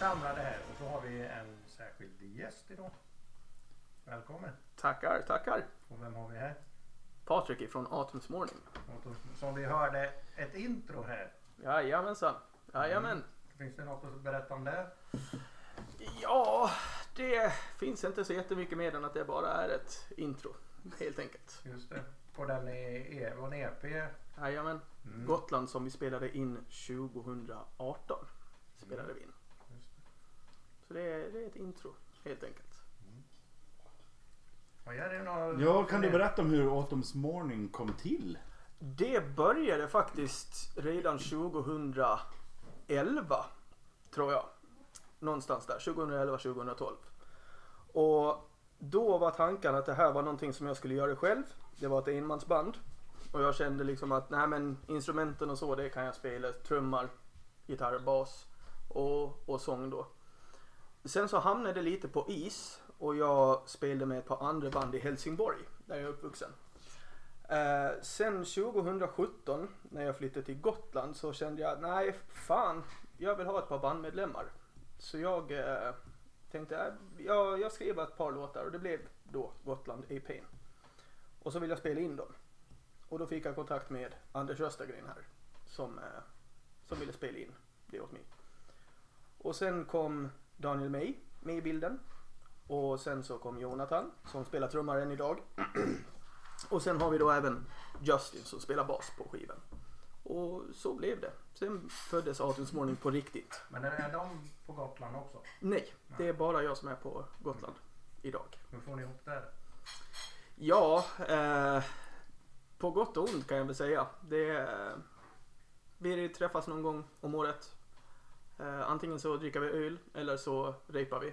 samlade här och så har vi en särskild gäst idag. Välkommen. Tackar, tackar. Och vem har vi här? Patrik ifrån Atoms Morning. Som vi hörde ett intro här. Jajamensan. Jajamän. Finns det något att berätta om det? Ja, det finns inte så jättemycket mer än att det bara är ett intro. Helt enkelt. Just det. På den i E- en EP. Jajamän. Mm. Gotland som vi spelade in 2018. Spelade vi in. Så det är, det är ett intro. Helt enkelt. Och här är några... Ja, kan du berätta om hur Autumn's Morning kom till? Det började faktiskt redan 2011 tror jag. Någonstans där, 2011-2012. Och då var tanken att det här var någonting som jag skulle göra själv. Det var ett enmansband. Och jag kände liksom att nej men instrumenten och så det kan jag spela. Trummar, gitarr, bas och, och sång då. Sen så hamnade det lite på is och jag spelade med ett par andra band i Helsingborg där jag är uppvuxen. Eh, sen 2017 när jag flyttade till Gotland så kände jag nej fan jag vill ha ett par bandmedlemmar. Så jag eh, tänkte eh, jag, jag skrev ett par låtar och det blev då Gotland EPn. Och så ville jag spela in dem. Och då fick jag kontakt med Anders Östergren här som, eh, som ville spela in det åt mig. Och sen kom Daniel May med i bilden. Och sen så kom Jonathan som spelar trummar än idag. Och sen har vi då även Justin som spelar bas på skivan. Och så blev det. Sen föddes Autumn's Morning på riktigt. Men är- de på Gotland också? Nej, det är bara jag som är på Gotland idag. Hur får ni ihop det? Ja, eh, på gott och ont kan jag väl säga. Det, eh, vi träffas någon gång om året. Uh, antingen så dricker vi öl eller så repar vi.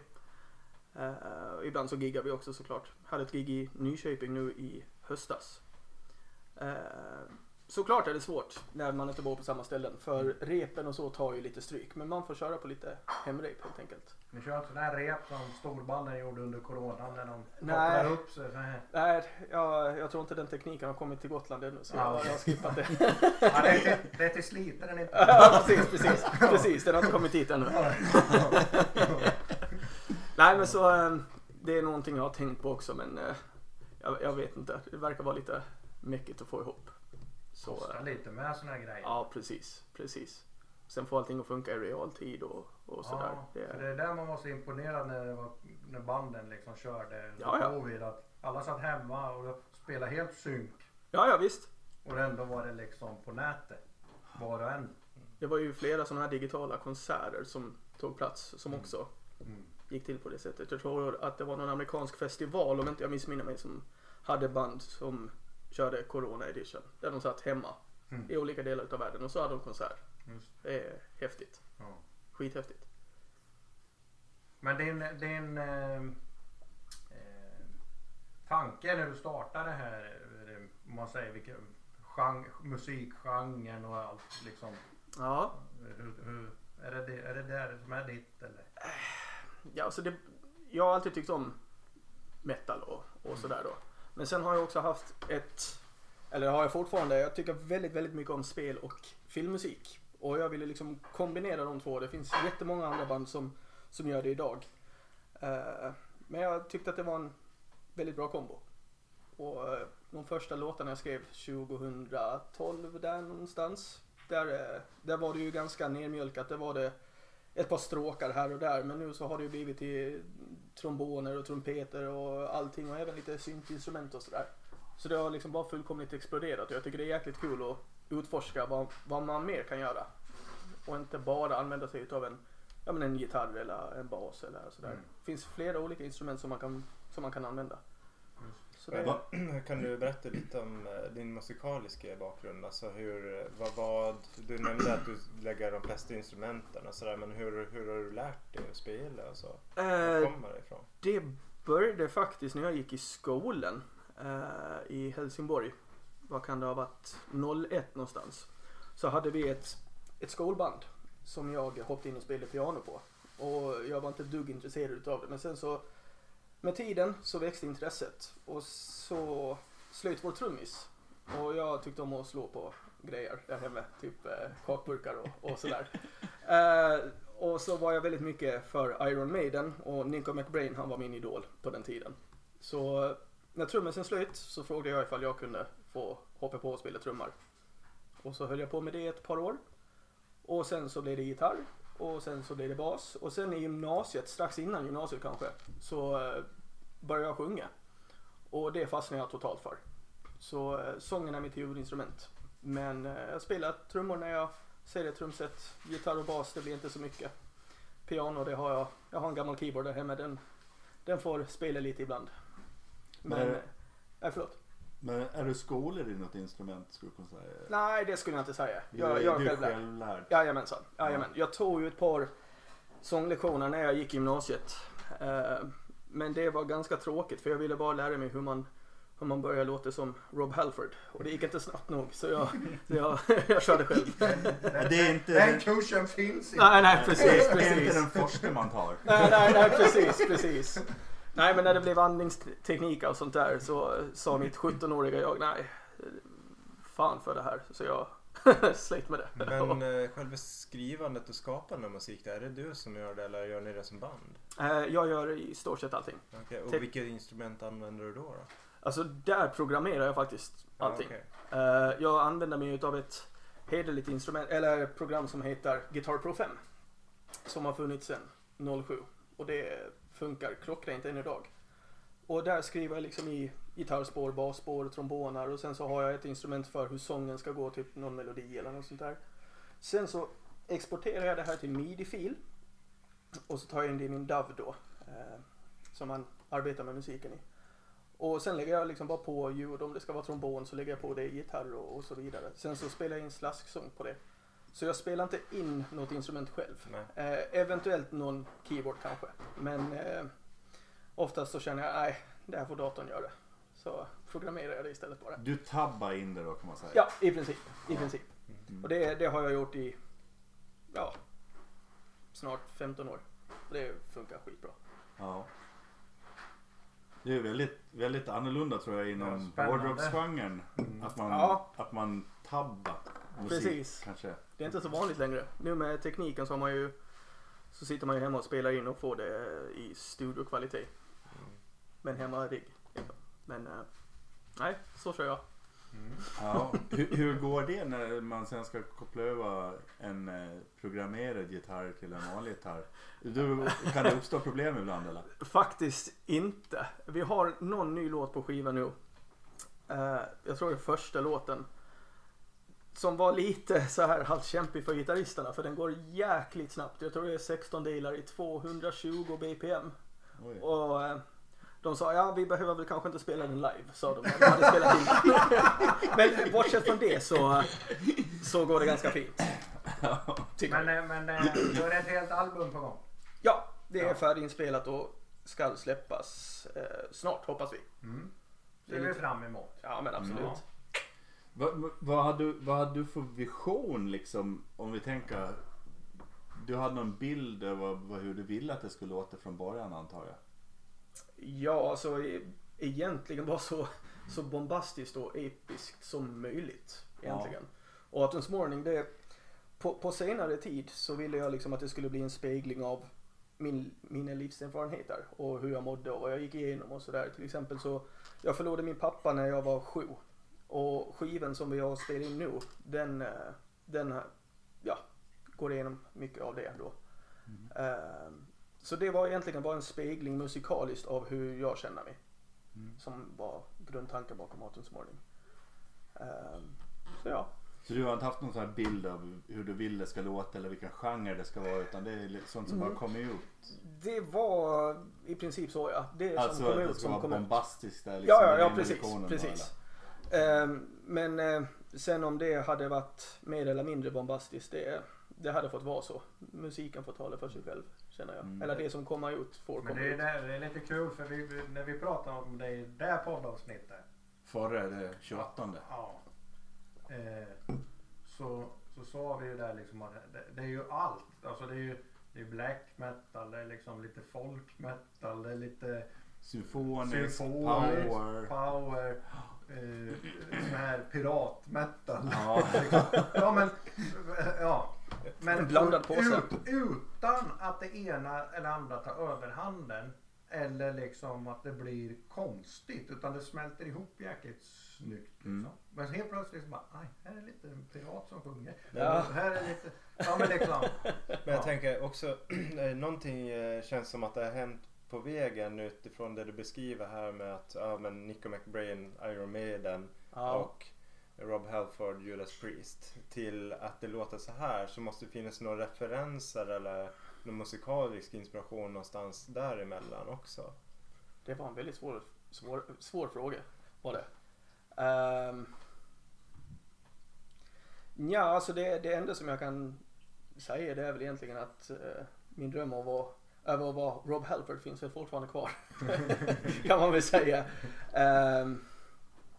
Uh, ibland så giggar vi också såklart. Hade ett gig i Nyköping nu i höstas. Uh, såklart är det svårt när man inte bor på samma ställen för repen och så tar ju lite stryk. Men man får köra på lite hemrep helt enkelt. Ni kör inte sådana här rep som storbanden gjorde under coronan när de Nej. kopplar upp sig. Nej, jag, jag tror inte den tekniken har kommit till Gotland ännu så Ja, jag, jag har skippat det. Ja, det, är till, det är till slitaren inte. Ja, precis, precis, precis. Den har inte kommit hit ännu. Nej, men så eh, det är någonting jag har tänkt på också, men eh, jag, jag vet inte. Det verkar vara lite mäckigt att få ihop. Så, Kostar eh, lite med såna här grejer. ja, precis, precis. Sen får allting att funka i realtid och, och sådär. Ja, Det, för det är där man var så imponerad när, var, när banden liksom körde Ja, ja. covid. Att alla satt hemma och spelade helt synk. ja, ja, visst. Och ändå var det liksom på nätet. Var och en. Det var ju flera sådana här digitala konserter som tog plats som Mm. också gick till på det sättet. Jag tror att det var någon amerikansk festival om inte jag missminner mig som hade band som körde Corona edition. Där de satt hemma Mm. i olika delar utav världen och så hade de konsert. Just. Det är häftigt. Ja. Skithäftigt. Men din, din eh, eh, tanke när du startade det här, eh, om man säger vilken genre, musikgenren och allt liksom. Ja, Hur, hur, är, det, det- är det där som är ditt eller? ja alltså det, jag har alltid tyckt om metal och, och sådär då. Men sen har jag också haft ett, eller har jag fortfarande, jag tycker väldigt, väldigt mycket om spel och filmmusik. Och jag ville liksom kombinera de två. Det finns jättemånga andra band som, som gör det idag. Eh, men jag tyckte att det var en väldigt bra kombo. Och eh, de första låtarna jag skrev 2012 där någonstans. Där, eh, där var det ju ganska nermjölkat. Där var det ett par stråkar här och där. Men nu så har det ju blivit till tromboner och trumpeter och allting och även lite syntinstrument och sådär. Så det har liksom bara fullkomligt exploderat och jag tycker det är jäkligt kul att utforska vad, vad man mer kan göra. Och inte bara använda sig av en, ja, men en gitarr eller en bas eller sådär. Mm. Det finns flera olika instrument som man kan, som man kan använda. Så det, kan du berätta lite om eh, din musikaliska bakgrund? Alltså hur, vad, vad, du nämnde att du lägger de flesta instrumenten och sådär men hur, hur har du lärt dig att spela? Alltså, var eh, kommer det ifrån? det började faktiskt när jag gick i skolan eh, i Helsingborg. Vad kan det ha varit? 01 någonstans. Så hade vi ett, ett skolband som jag hoppade in och spelade piano på. Och jag var inte ett dugg intresserad utav det. Men sen så med tiden så växte intresset. Och så slöt vår trummis. Och jag tyckte om att slå på grejer där hemma. Typ eh, kakburkar och, och sådär. eh, och så var jag väldigt mycket för Iron Maiden och Nico McBrain han var min idol på den tiden. Så när trummisen slut så frågade jag ifall jag kunde få hoppa på och spela trummor. Och så höll jag på med det ett par år. Och sen så blev det gitarr och sen så blev det bas och sen i gymnasiet, strax innan gymnasiet kanske, så eh, började jag sjunga. Och det fastnade jag totalt för. Så eh, sången är mitt huvudinstrument. Men eh, jag spelar trummor när jag ser ett trumset. Gitarr och bas, det blir inte så mycket. Piano, det har jag. Jag har en gammal keyboard där hemma. Den, den får spela lite ibland. Men, eh, nej förlåt. Men är du skolad i något instrument skulle du kunna säga? Nej, det skulle jag inte säga. Du- Jag, jag är du är självlärd. Jajamensan. Jajamän. Jag tog ju ett par sånglektioner när jag gick i gymnasiet. Eh, Men det var ganska tråkigt för jag ville bara lära mig hur man, hur man börjar låta som Rob Halford. Och det gick inte snabbt nog så jag, så jag, jag körde själv. Det är inte- den kursen finns inte. Nej, nej precis, Det är inte precis. den första man tar. Nej, nej, nej, precis, precis. Nej, men när det blev andningsteknik och sånt där så sa mitt 17-åriga jag, nej, fan för det här. Så jag slet med det. Men eh, själva skrivandet och skapandet av musik, där, är det du som gör det eller gör ni det som band? Eh, Jag gör i stort sett allting. Okej, Och Typ. vilket instrument använder du då? då? Alltså där programmerar jag faktiskt allting. Ja, okej. Eh, Jag använder mig utav ett hederligt instrument, eller program som heter Guitar Pro 5. Som har funnits sedan 07. Och det funkar klockrent än idag. Och där skriver jag liksom i gitarrspår, basspår, tromboner och sen så har jag ett instrument för hur sången ska gå, typ någon melodi eller något sånt där. Sen så exporterar jag det här till midi-fil. Och så tar jag in det i min DAV då. Eh, som man arbetar med musiken i. Och sen lägger jag liksom bara på ljud. Om det ska vara trombon så lägger jag på det i gitarr och, och så vidare. Sen så spelar jag in slasksång på det. Så jag spelar inte in något instrument själv. Nej. Eh, eventuellt någon keyboard kanske. Men eh, oftast så känner jag, nej, det här får datorn göra. Så programmerar jag det istället bara. Du tabbar in det då kan man säga. Ja, i princip. I Ja. princip. Mm. Och det, det har jag gjort i, ja, snart 15 år. Och det funkar skitbra. Ja. Det är väldigt, väldigt annorlunda tror jag Ja, inom spännande. hårdrocksgenren. Mm. Att, man, Ja. att man tabbar musik Precis. kanske. Det är inte så vanligt längre. Nu med tekniken så har man ju så sitter man ju hemma och spelar in och får det i studiokvalitet. Men hemma rigg. Men eh, nej, så kör jag. Mm. Ja. hur, hur går det när man sen ska koppla över en eh, programmerad gitarr till en vanlig gitarr? Du, kan det uppstå problem ibland eller? Faktiskt inte. Vi har någon ny låt på skivan nu. Eh, jag tror det är första låten. Som var lite så här halvkämpig för gitarristerna för den går jäkligt snabbt. Jag tror det är 16 delar i 220 BPM. Oj. Och eh, de sa ja vi behöver väl kanske inte spela den live sa de. De hade spelat in. Men bortsett från det så, så går det ganska fint. Tycker Men, eh, men eh, då är det ett helt album på gång. Ja, det är Ja. färdiginspelat och ska släppas eh, snart hoppas vi. Mm. Det är vi fram emot. Ja men absolut. Ja. Vad, vad- hade, du- vad hade du för vision liksom om vi tänker Du hade någon bild över hur du ville att det skulle låta från början antar jag? Ja, alltså e- egentligen bara så, så bombastiskt och episkt som möjligt. Egentligen. Och Autumn's Morning, det, på, på senare tid så ville jag liksom att det skulle bli en spegling av min, mina livserfarenheter och hur jag mådde och vad jag gick igenom och sådär. Till exempel så, jag förlorade min pappa när jag var sju. Och skivan som vi har spelat in nu, den, eh, den eh, ja, går igenom mycket av det då. Eh, Så det var egentligen bara en spegling musikaliskt av hur jag känner mig. Mm. Som var grundtanken bakom Autumn's Morning. Eh, Så ja. Så du har inte haft någon sån här bild av hur du vill det ska låta eller vilken genre det ska vara utan det är sånt som Mm. bara kommer ut? Det var i princip så ja. Det som Alltså kom att det ut ska som vara bombastiskt där liksom Ja, ja, ja precis. precis. Ehm, men eh, sen om det hade varit mer eller mindre bombastiskt, det, det hade fått vara så. Musiken får tala för sig själv, känner jag. Mm. Eller det som kommer ut får Men komma det är, ut. det, det är lite kul för vi, när vi pratar om det i det här poddavsnittet. Förra det 28 Ja. Eh, så, så sa vi ju där liksom att det, det är ju allt. Alltså det är ju det är black metal, det är liksom lite folk metal, det är lite Symfonisk, symfonisk, power. power eh, sån här piratmetal. Ja. ja men, ja. men En blandad påse. Ut, utan att det ena eller andra tar överhanden. Eller liksom att det blir konstigt. Utan det smälter ihop jäkligt snyggt. Liksom. Mm. Men helt plötsligt så bara, aj, här är lite en pirat som sjunger. Ja. Här är lite, ja men liksom. Men jag Ja. tänker också, eh, någonting eh, känns som att det har hänt på vägen utifrån det du beskriver här med att ja, men Nico McBrain, Iron Maiden Ja. och Rob Halford, Judas Priest. Till att det låter så här så måste det finnas några referenser eller någon musikalisk inspiration någonstans däremellan också. Det var en väldigt svår, svår, svår fråga. Var det. Um, ja, alltså det, det enda som jag kan säga det är väl egentligen att eh, min dröm om att över att vara Rob Halford finns väl fortfarande kvar. kan man väl säga. Ehm,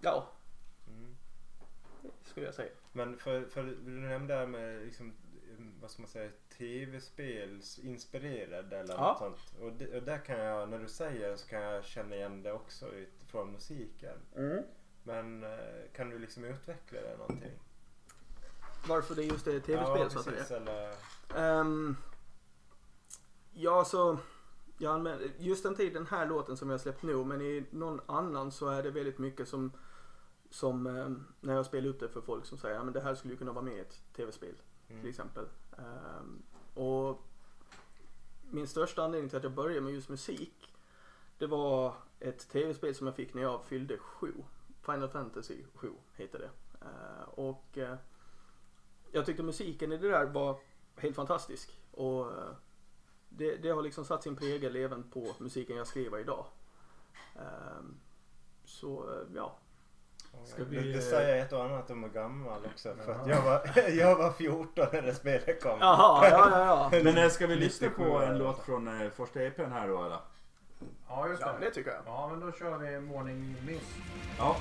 ja, Mm. skulle jag säga. Men för, för du nämnde det här med liksom, vad ska man säga, tv-spels inspirerad eller Ja. något sånt. Och, det, och där kan jag, när du säger det så kan jag känna igen det också från musiken. Men eh, kan du liksom utveckla det någonting? Varför det just är tv-spel ja, så att säga. eller, Ehm, ja, så jag använder, just inte i den här låten som jag släppt nu, men i någon annan så är det väldigt mycket som, som ehm, när jag spelar upp det för folk som säger att det här skulle kunna vara med i ett tv-spel till mm. exempel. Ehm, och min största anledning till att jag började med just musik, det var ett tv-spel som jag fick när jag fyllde sju. Final Fantasy 7 heter det. Ehm, och eh, jag tyckte musiken i det där var helt fantastisk. Och eh, det, det har liksom satt sin prägel även på musiken jag skriver idag. Ehm, så eh, ja. Ska det, vi, det eh, säger ett och annat om att gammal också. För att jag var, jag var 14 när det spelet kom. Jaha, ja, ja, ja. Men eh, ska vi lyssna 97 på en låt från första EPn här då eller? Ja just Ja, det. det tycker jag. Ja men då kör vi Morning Mist. Ja.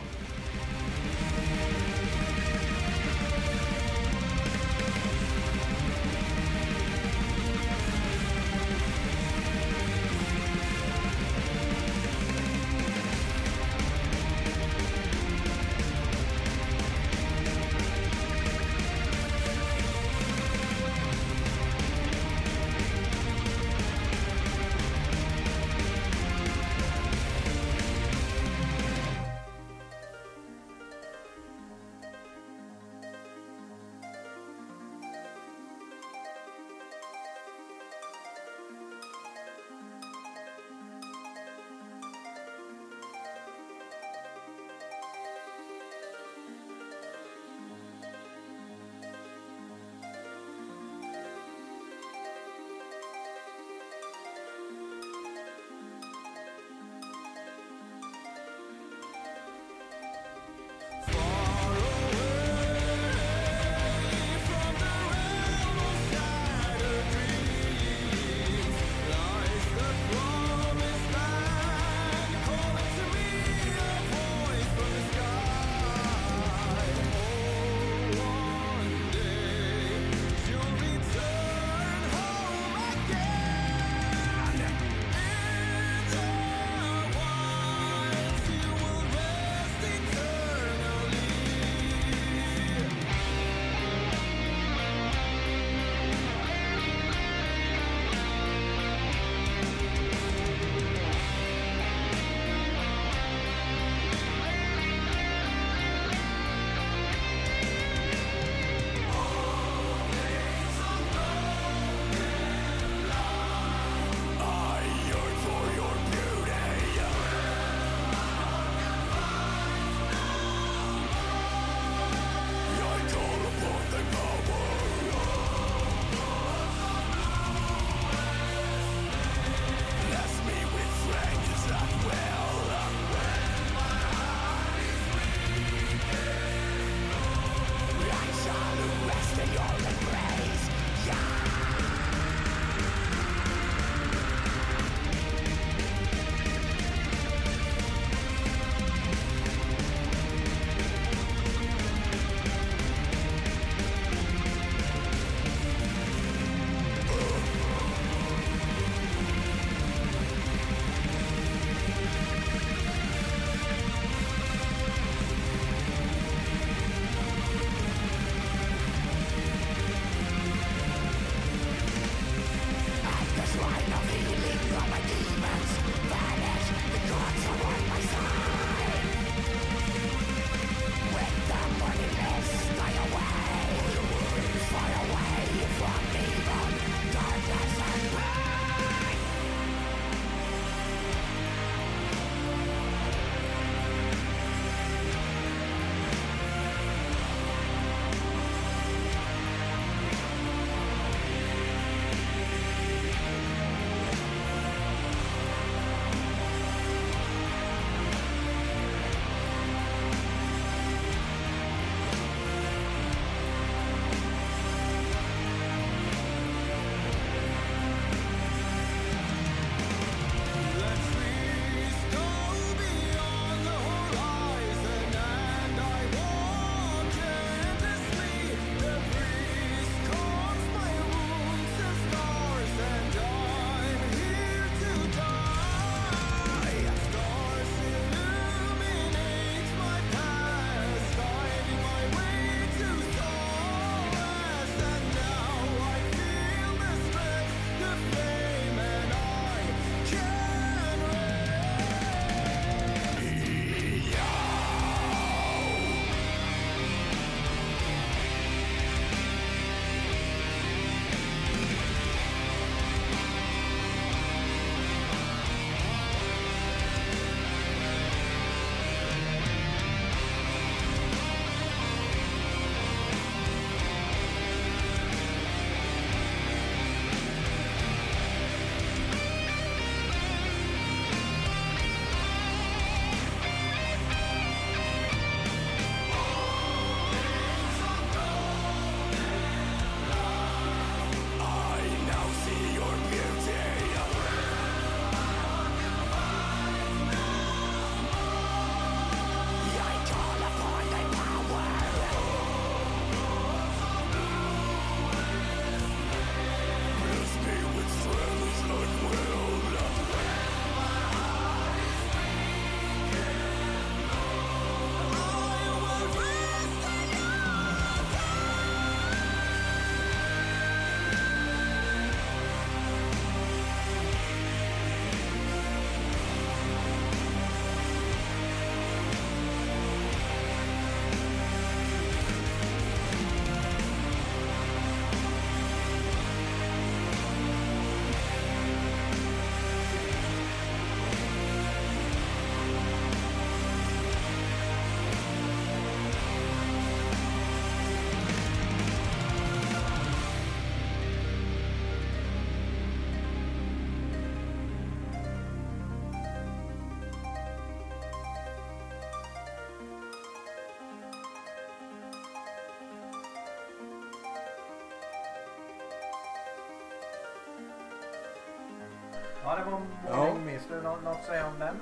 Ja, det var Morning Mist. Det nå- något att säga om den?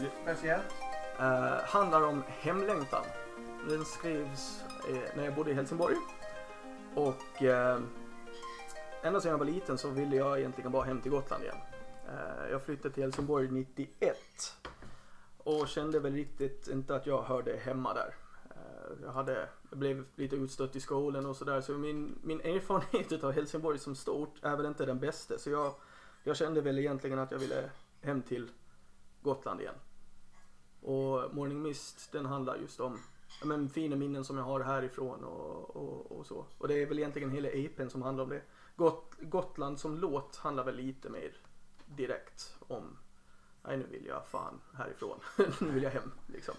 Ja. Speciellt? Eh, handlar om hemlängtan. Den skrevs eh, när jag bodde i Helsingborg. Och eh, ända sedan jag var liten så ville jag egentligen bara hem till Gotland igen. Jag flyttade till Helsingborg 91. Och kände väl riktigt inte att jag hörde hemma där. Jag, hade, jag blev lite utstött i skolan och sådär. Så min, min erfarenhet av Helsingborg som stort är väl inte den bästa. Så jag, jag kände väl egentligen att jag ville hem till Gotland igen. Och Morning Mist den handlar just om ja, men, fina minnen som jag har härifrån och, och, och så. Och det är väl egentligen hela EPn som handlar om det. Got, Gotland som låt handlar väl lite mer direkt om Nej nu vill jag fan härifrån. nu vill jag hem liksom.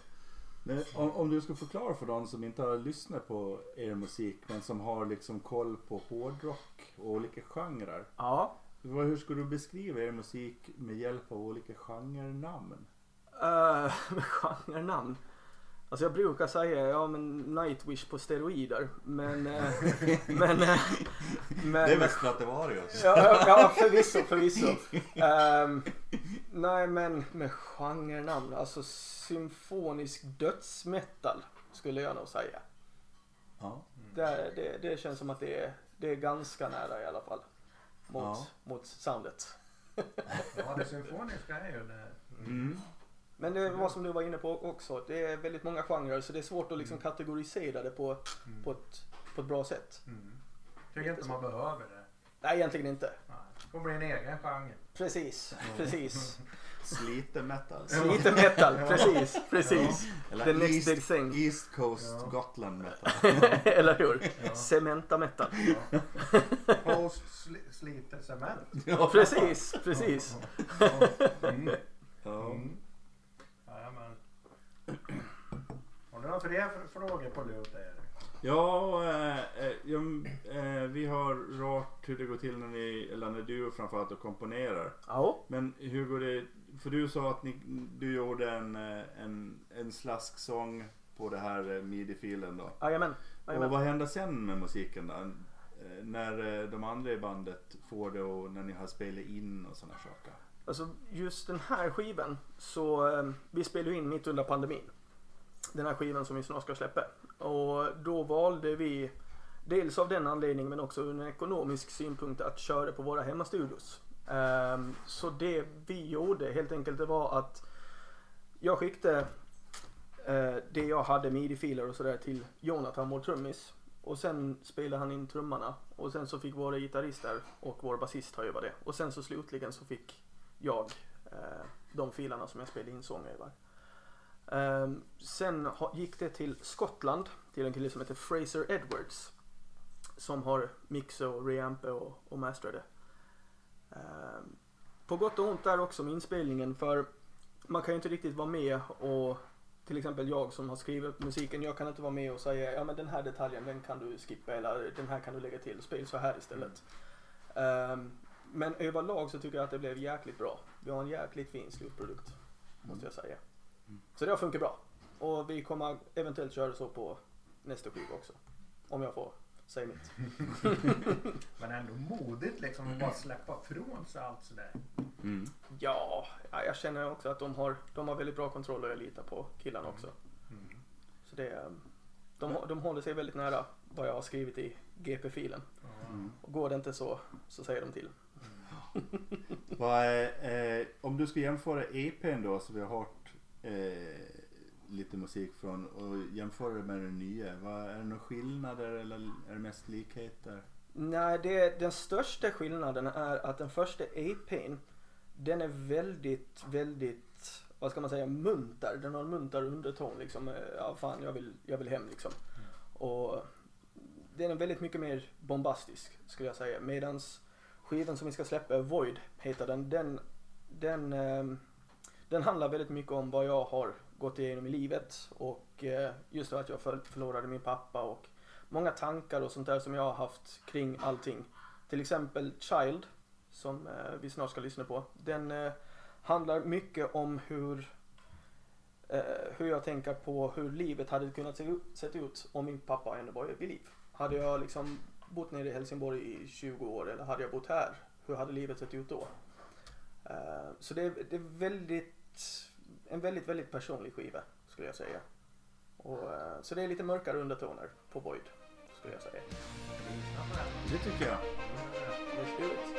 Men om, om du ska förklara för de som inte har lyssnat på er musik men som har liksom koll på hårdrock och olika genrer. Ja. Vad- Hur skulle du beskriva er musik med hjälp av olika genrenamn? Uh, med genrenamn. Alltså jag brukar säga ja men Nightwish på steroider. Men... eh, men, eh, men Stratovarius. Ja, ja, ja förvisso, förvisso. Ehm, nej men med genrenamn, alltså symfonisk dödsmetal skulle jag nog säga. Ja. Det, det, det känns som att det är, det är ganska nära i alla fall. Mot, Ja. mot soundet. Ja, det symfoniska är ju det. Mm. Men det var som du var inne på också, det är väldigt många genrer så det är svårt att liksom kategorisera det på, på, ett, på ett bra sätt. Mm. Tycker inte man behöver det. Nej egentligen inte. Nej. Det får bli en egen genre. Precis, precis. Slite metal. Lite metal, precis, precis. Eller The next big East. East Coast Ja. Gotland metal. Eller hur? Ja. Cementa metal. Ja. Post sli- sliter cement. Ja. Precis, precis. Ja. Mm. Ja. Mm. Har du några fler fr- frågor på lut? Ja, eh, eh, ja, eh, vi har rört hur det går till när, ni, eller när du framförallt och komponerar. Ja, Men hur går det? För du sa att ni, du gjorde en, eh, en, en slasksång på det här eh, midi-filen då. jajamän. Och vad händer sen med musiken då? Eh, När de andra i bandet får det och när ni har spelat in och sådana saker. Alltså just den här skivan så vi spelade in mitt under pandemin. Den här skivan som vi snart ska släppa. Och då valde vi dels av den anledningen men också ur en ekonomisk synpunkt att köra på våra hemmastudios. Um, så det vi gjorde helt enkelt det var att jag skickade uh, det jag hade midi-filer och sådär till Jonathan, vår trummis. Och sen spelade han in trummorna och sen så fick våra gitarrister och vår basist ta över det. Och sen så slutligen så fick jag uh, de filerna som jag spelade in sång över. Ehm, sen ha, gick det till Skottland till en kille som heter Fraser Edwards. Som har mixat och reampat och, och masterat det. Ehm, på gott och ont där också med inspelningen för man kan ju inte riktigt vara med och till exempel jag som har skrivit musiken, jag kan inte vara med och säga ja men den här detaljen den kan du skippa eller den här kan du lägga till, spela så här istället. Ehm, men överlag så tycker jag att det blev jäkligt bra. Vi har en jäkligt fin slutprodukt måste jag säga. Mm. Så det har funkat bra. Och vi kommer eventuellt köra så på nästa skiva också. Om jag får säga mitt. Men ändå modigt liksom att bara släppa från sig allt sådär. Mm. Ja, ja, jag känner också att de har, de har väldigt bra kontroll och jag litar på killarna också. Mm. Så det, de, de håller sig väldigt nära vad jag har skrivit i GP-filen. Mm. Och går det inte så, så säger de till. Vad är, eh, om du ska jämföra EPn då som vi har hört eh, lite musik från och jämföra det med den nya. Vad, är det några skillnader eller är det mest likheter? Nej, det, den största skillnaden är att den första EPn den är väldigt, väldigt, vad ska man säga, munter. Den har en munter underton liksom. Eh, ja, fan jag vill, jag vill hem liksom. Och den är väldigt mycket mer bombastisk skulle jag säga. Medans skivan som vi ska släppa, Void heter den, den, den, eh, den handlar väldigt mycket om vad jag har gått igenom i livet och eh, just det att jag förlorade min pappa och många tankar och sånt där som jag har haft kring allting. Till exempel Child som eh, vi snart ska lyssna på. Den eh, handlar mycket om hur hur jag tänker på hur livet hade kunnat se ut, sett ut om min pappa ändå var vid liv. Hade jag liksom bott nere i Helsingborg i 20 år eller hade jag bott här? Hur hade livet sett ut då? Så det är, det är väldigt, en väldigt, väldigt personlig skiva skulle jag säga. Och, eh, så det är lite mörkare undertoner på Void skulle jag säga. Det tycker jag. Let's do it.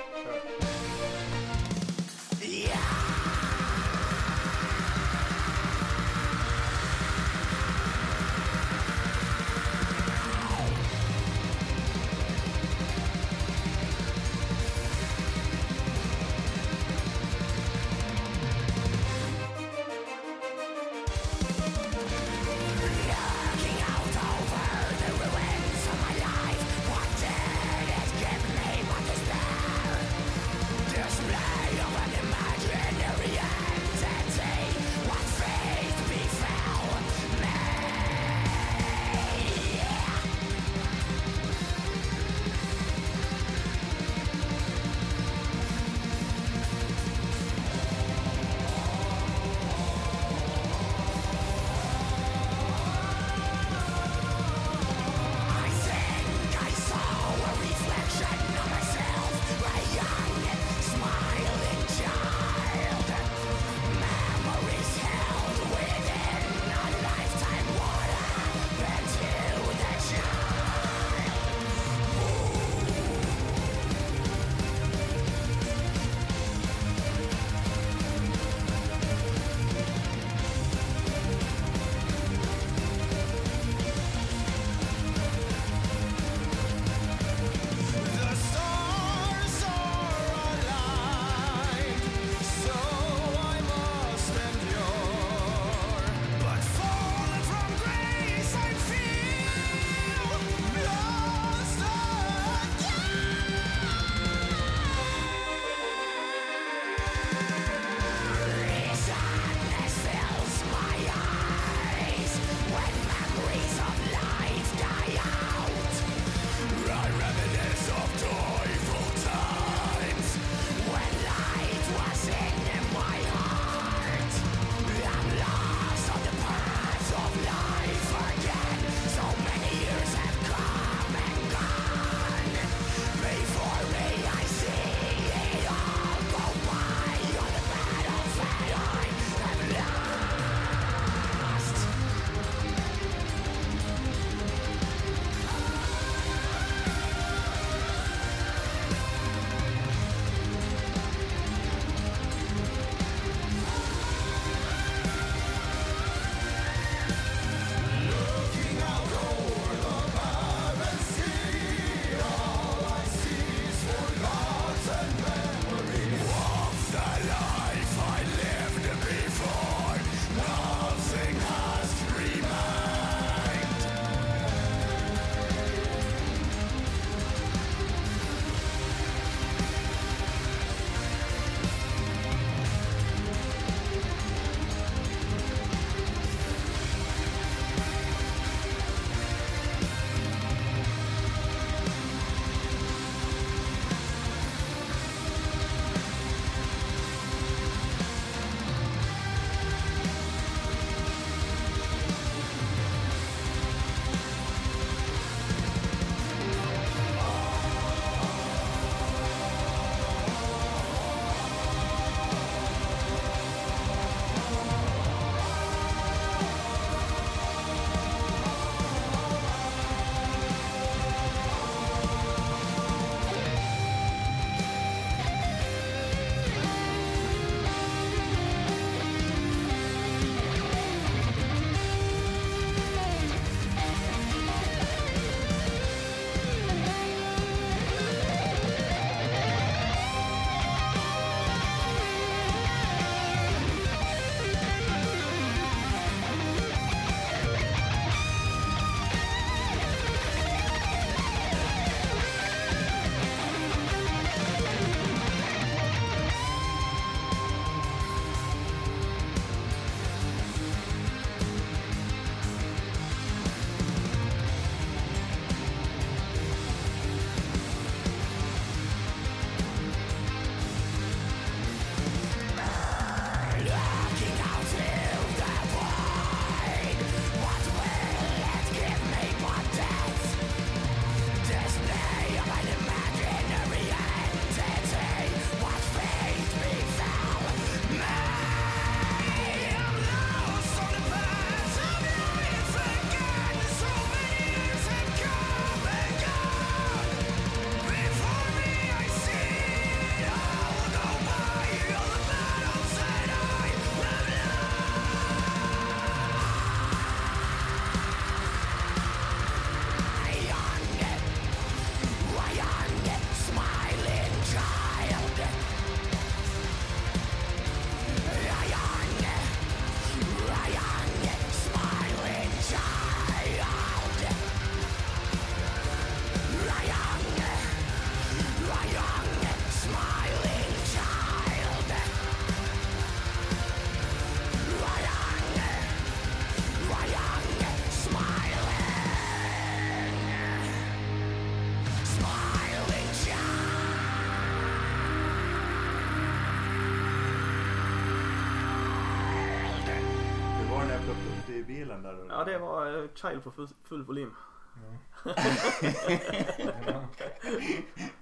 Ja, det var eh, Child på full, full volym.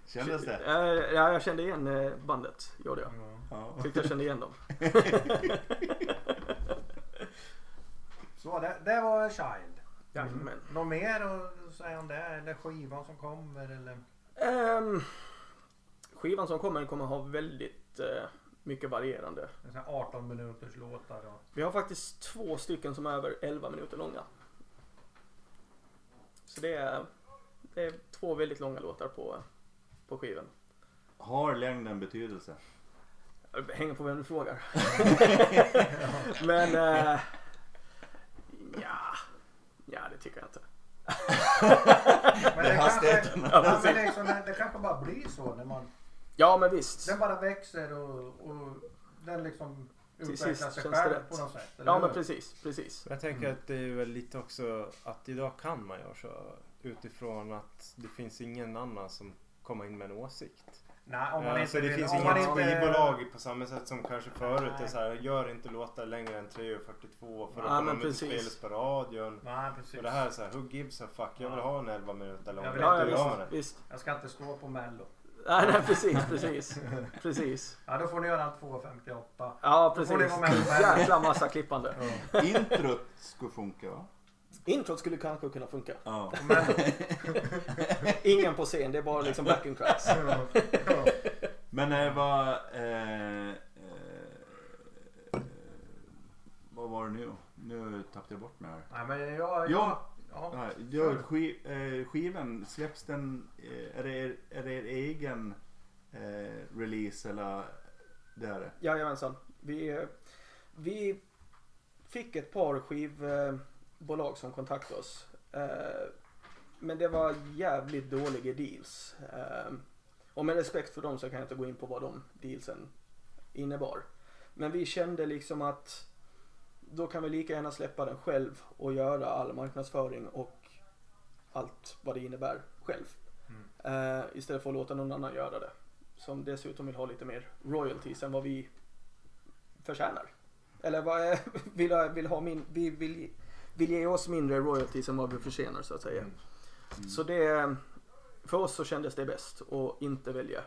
Kändes det? Ja, jag kände igen eh, bandet, gjorde jag. Ja. Tyckte jag kände igen dem. Så det, det var Child. Jajamän. Något mer att säga om det? Eller skivan som kommer? Eller? Ehm, skivan som kommer kommer ha väldigt eh, mycket varierande. En sån här 18 minuters låtar. Och... Vi har faktiskt två stycken som är över 11 minuter långa. Så det är, det är två väldigt långa låtar på, på skivan. Har längden betydelse? Det hänger på vem du frågar. Men eh, ja, ja, det tycker jag inte. Men Det det, kanske, ja, men liksom, det kanske bara blir så när man Ja, men visst. Den bara växer och, och den liksom utvecklar sig själv på något sätt. eller Ja, men hur? precis, precis. Jag tänker att det är väl lite också att idag kan man göra så utifrån att det finns ingen annan som kommer in med en åsikt. Nej, om man Ja, inte så det vill, finns inget inte- skivbolag på samma sätt som kanske förut är Nej. så här, gör inte låtar längre än 3.42 för att men de inte spelas på radion. Nej, precis. Och det här är så här, who gives a fuck? Jag vill ha en 11 minuter lång. Jag vill Ja, ja, inte Då. Jag ska inte stå på mello. Nej, nej, precis, precis. Precis. Ja, då får ni göra en 2.58. Ja, Då får ni precis. vara med på Jäkla massa klippande. Introt skulle funka va? Introt skulle kanske kunna funka. Ja. Men, Ingen på scen, det är bara liksom backing tracks. ja. Men eh, vad... Eh, eh, vad var det nu? Nu tappade jag bort mig här. Nej, men jag... Jag ja. Ja, du, skiv, eh, skivan, släpps den... Eh, är, det er, är det er egen eh, release eller? Det är det? Jajamensan. Vi, vi fick ett par skivbolag som kontaktade oss. Eh, Men det var jävligt dåliga deals. Eh, Och med respekt för dem så kan jag inte gå in på vad de dealsen innebar. Men vi kände liksom att då kan vi lika gärna släppa den själv och göra all marknadsföring och allt vad det innebär själv. Mm. Eh, istället för att låta någon annan göra det. Som dessutom vill ha lite mer royalties än vad vi förtjänar. Eller vad, vill, ha- vill ha min, vi vill, vill ge oss mindre royalties än vad vi förtjänar så att säga. Mm. Så det, för oss så kändes det bäst att inte välja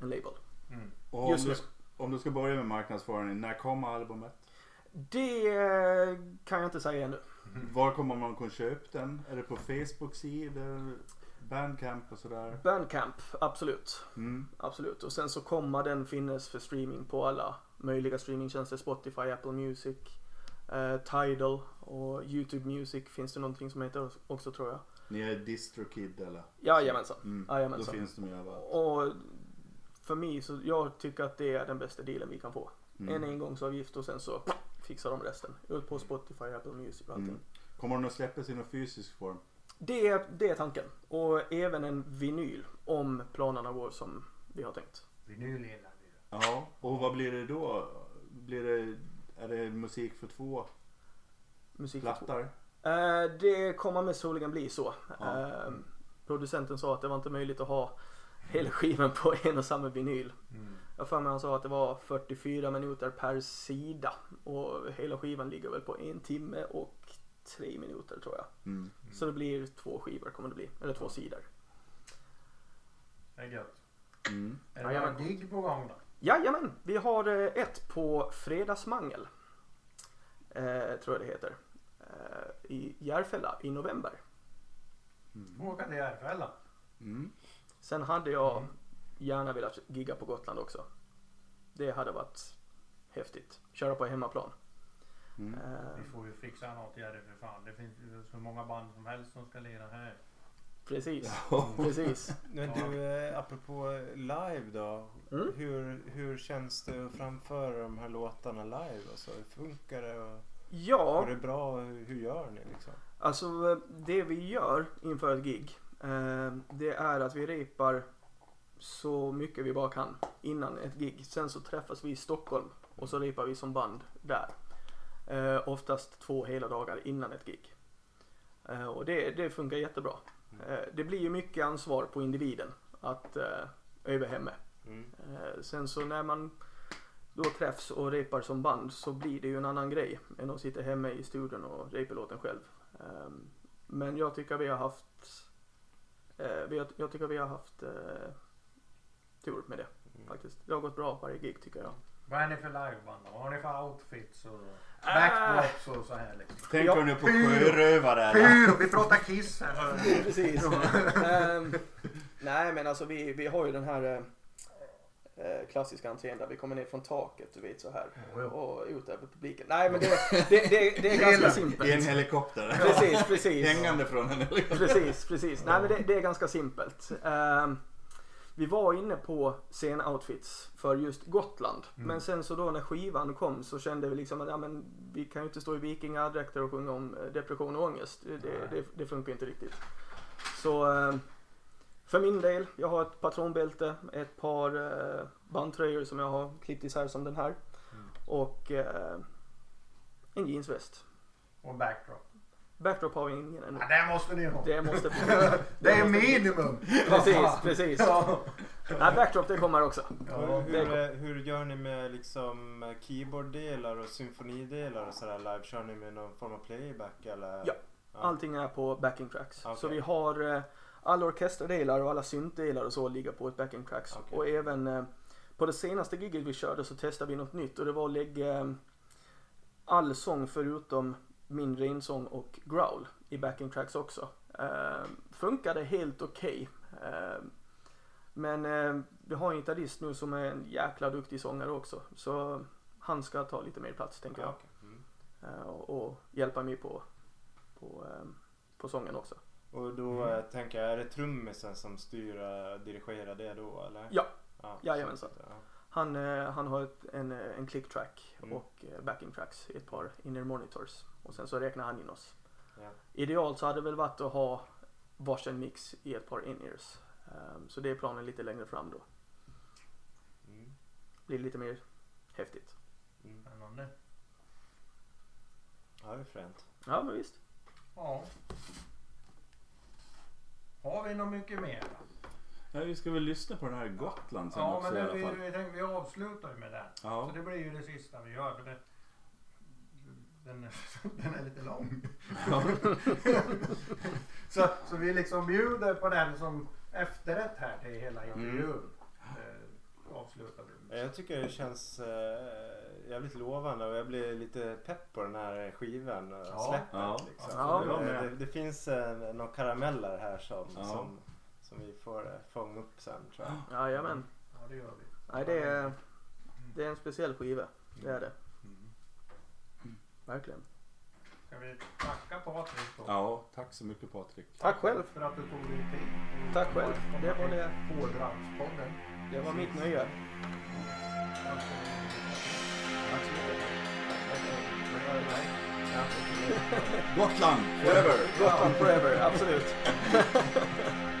en label. Mm. Och om, Just du, nu. om du ska börja med marknadsföringen, när kommer albumet? Det kan jag inte säga ännu. Var kommer man kunna köpa den? Är det på Facebook-sidor? Bandcamp och sådär? Bandcamp, absolut. Mm. Absolut. Och sen så kommer den finnas för streaming på alla möjliga streamingtjänster. Spotify, Apple Music, eh, Tidal och YouTube Music finns det någonting som heter också tror jag. Ni är DistroKid eller? Jajamensan. Mm. Då Jajamensan. finns de ju överallt. Och för mig så jag tycker att det är den bästa dealen vi kan få. Mm. En engångsavgift och sen så fixar de resten. Ut på Spotify, Apple Music och allting. Mm. Kommer den att släppas i någon fysisk form? Det, är- det är tanken. Och även en vinyl om planerna går som vi har tänkt. Vinyl gillar vi. Ja, och vad blir det då? Blir det, är det musik för två Musik för två. Eh, det kommer mest troligen bli så. Ja. Eh, producenten sa att det var inte möjligt att ha hela skivan på en och samma vinyl. Mm. Jag för mig han sa att det var 44 minuter per sida och hela skivan ligger väl på en timme och tre minuter tror jag. Mm. Så det blir två skivor kommer det bli, eller två sidor. Det är gött. Mm. Är det några gig på gång då? Jajamän, vi har eh, ett på Fredagsmangel. Eh, tror jag det heter. Eh, I Järfälla i november. Mm. Åka till Järfälla. Mm. Sen hade jag Mm. Gärna velat gigga på Gotland också. Det hade varit häftigt. Köra på hemmaplan. Mm. Eh, Vi får ju fixa något Jerry för fan. Det finns ju så många band som helst som ska lira här. precis, Ja. precis. Men du, eh, apropå live då. Mm. Hur, hur känns det att framföra de här låtarna live? Alltså, hur funkar det? Och Ja, Går det bra? Hur gör ni liksom? alltså eh, det vi gör inför ett gig. Eh, det är att vi repar så mycket vi bara kan innan ett gig. Sen så träffas vi i Stockholm och så repar vi som band där. Eh, oftast två hela dagar innan ett gig. Eh, och det, det funkar jättebra. Eh, det blir ju mycket ansvar på individen att eh, öva hemma. Mm. Eh, sen så när man då träffs och repar som band så blir det ju en annan grej än att sitta hemma i studion och repa låten själv. Ehm, men jag tycker vi har haft eh, vi har, jag tycker vi har haft eh, tur med det Mm. faktiskt. Det har gått bra varje gig tycker jag. Vad är ni för liveband då? Vad har ni för outfits och Äh. backdrops och så här liksom? Tänker Ja. du nu på sjörövare eller? Pyro! Vi pratar Kiss här. Precis. Ehm, nej men alltså vi, vi har ju den här eh, eh, klassiska entrén där vi kommer ner från taket du vet så här och ut över publiken. Nej men det, det, det, det är ganska I en simpelt. helikopter? Precis, precis. Hängande från en helikopter? Precis, precis. Nej men det, det är ganska simpelt. Ehm, vi var inne på scenoutfits för just Gotland. Mm. Men sen så då när skivan kom så kände vi liksom att ja, men vi kan ju inte stå i vikingadräkter och sjunga om eh, depression och ångest. Det, det, det, funkar inte riktigt. Så ehm, för min del, jag har ett patronbälte, ett par eh, bandtröjor som jag har klippt isär som den här. Mm. Och eh, en jeansväst. Och backdrop. Backdrop har vi ingen ännu. Ja, det måste ni ha. Det måste Det är måste- minimum. Precis, precis. Ja. Nej, backdrop det kommer också. Ja. hur, det är hur, gör ni med liksom eh, keyboarddelar och symfonidelar och sådär live? Kör ni med någon form av playback eller? Ja. Allting är på backing tracks. Okej. Så vi har eh, alla orkesterdelar och alla syntdelar och så ligger på ett backing tracks. Okej. Och även eh, på det senaste giget vi körde så testade vi något nytt och det var att lägga eh, all sång förutom min rensång och growl i backing tracks också. Eh, funkade helt okej. Eh, men eh, vi har en gitarrist nu som är en jäkla duktig sångare också. Så han ska ta lite mer plats tänker Ja, jag. okej. Mm. Eh, och, och hjälpa mig på, på, eh, på sången också. Och då eh, tänker jag, är det trummisen som styr och dirigerar det då eller? Ja. ja Jajamensan. så- ja. Han, eh, han har ett, en, eh, en click track Mm. och eh, backing tracks i ett par inner monitors. Och sen så räknar han in oss. Ja. Idealt så hade det väl varit att ha varsin mix i ett par in-ears. Ehm, så det är planen lite längre fram då. Mm. Blir lite mer häftigt. Mm. Spännande. Ja, det är fränt. Ja men visst. Ja. Har vi något mycket mer? Ja, vi ska väl lyssna på den här Gotland sen Ja, också men i det, alla vi, fall. vi, tänkte, vi avslutar ju med den. Ja. Så det blir ju det sista vi gör. För det, den, är, den är lite lång. så, så vi liksom bjuder på den som efterrätt här till hela intervjun. Eh, avslutar vi med. Jag tycker det känns eh, jävligt lovande och jag blir lite pepp på den här skivan Ja. släppet. Ja. Liksom. Ja. Jag det, det, det finns eh, några karameller här som, Ja. som, som vi får eh, fånga upp sen tror jag. Jajamän. Ja, det gör vi. Nej det är, det är en speciell skiva. Det är det. Mm. Verkligen. Ska vi tacka Patrik då? ja, tack så mycket Patrik. Tack själv. För att du tog dig tid. Tack själv. Det var det. Hårdrockspodden. Det var mitt nöje. Tack så mycket. Gotland forever! Gotland forever, absolut.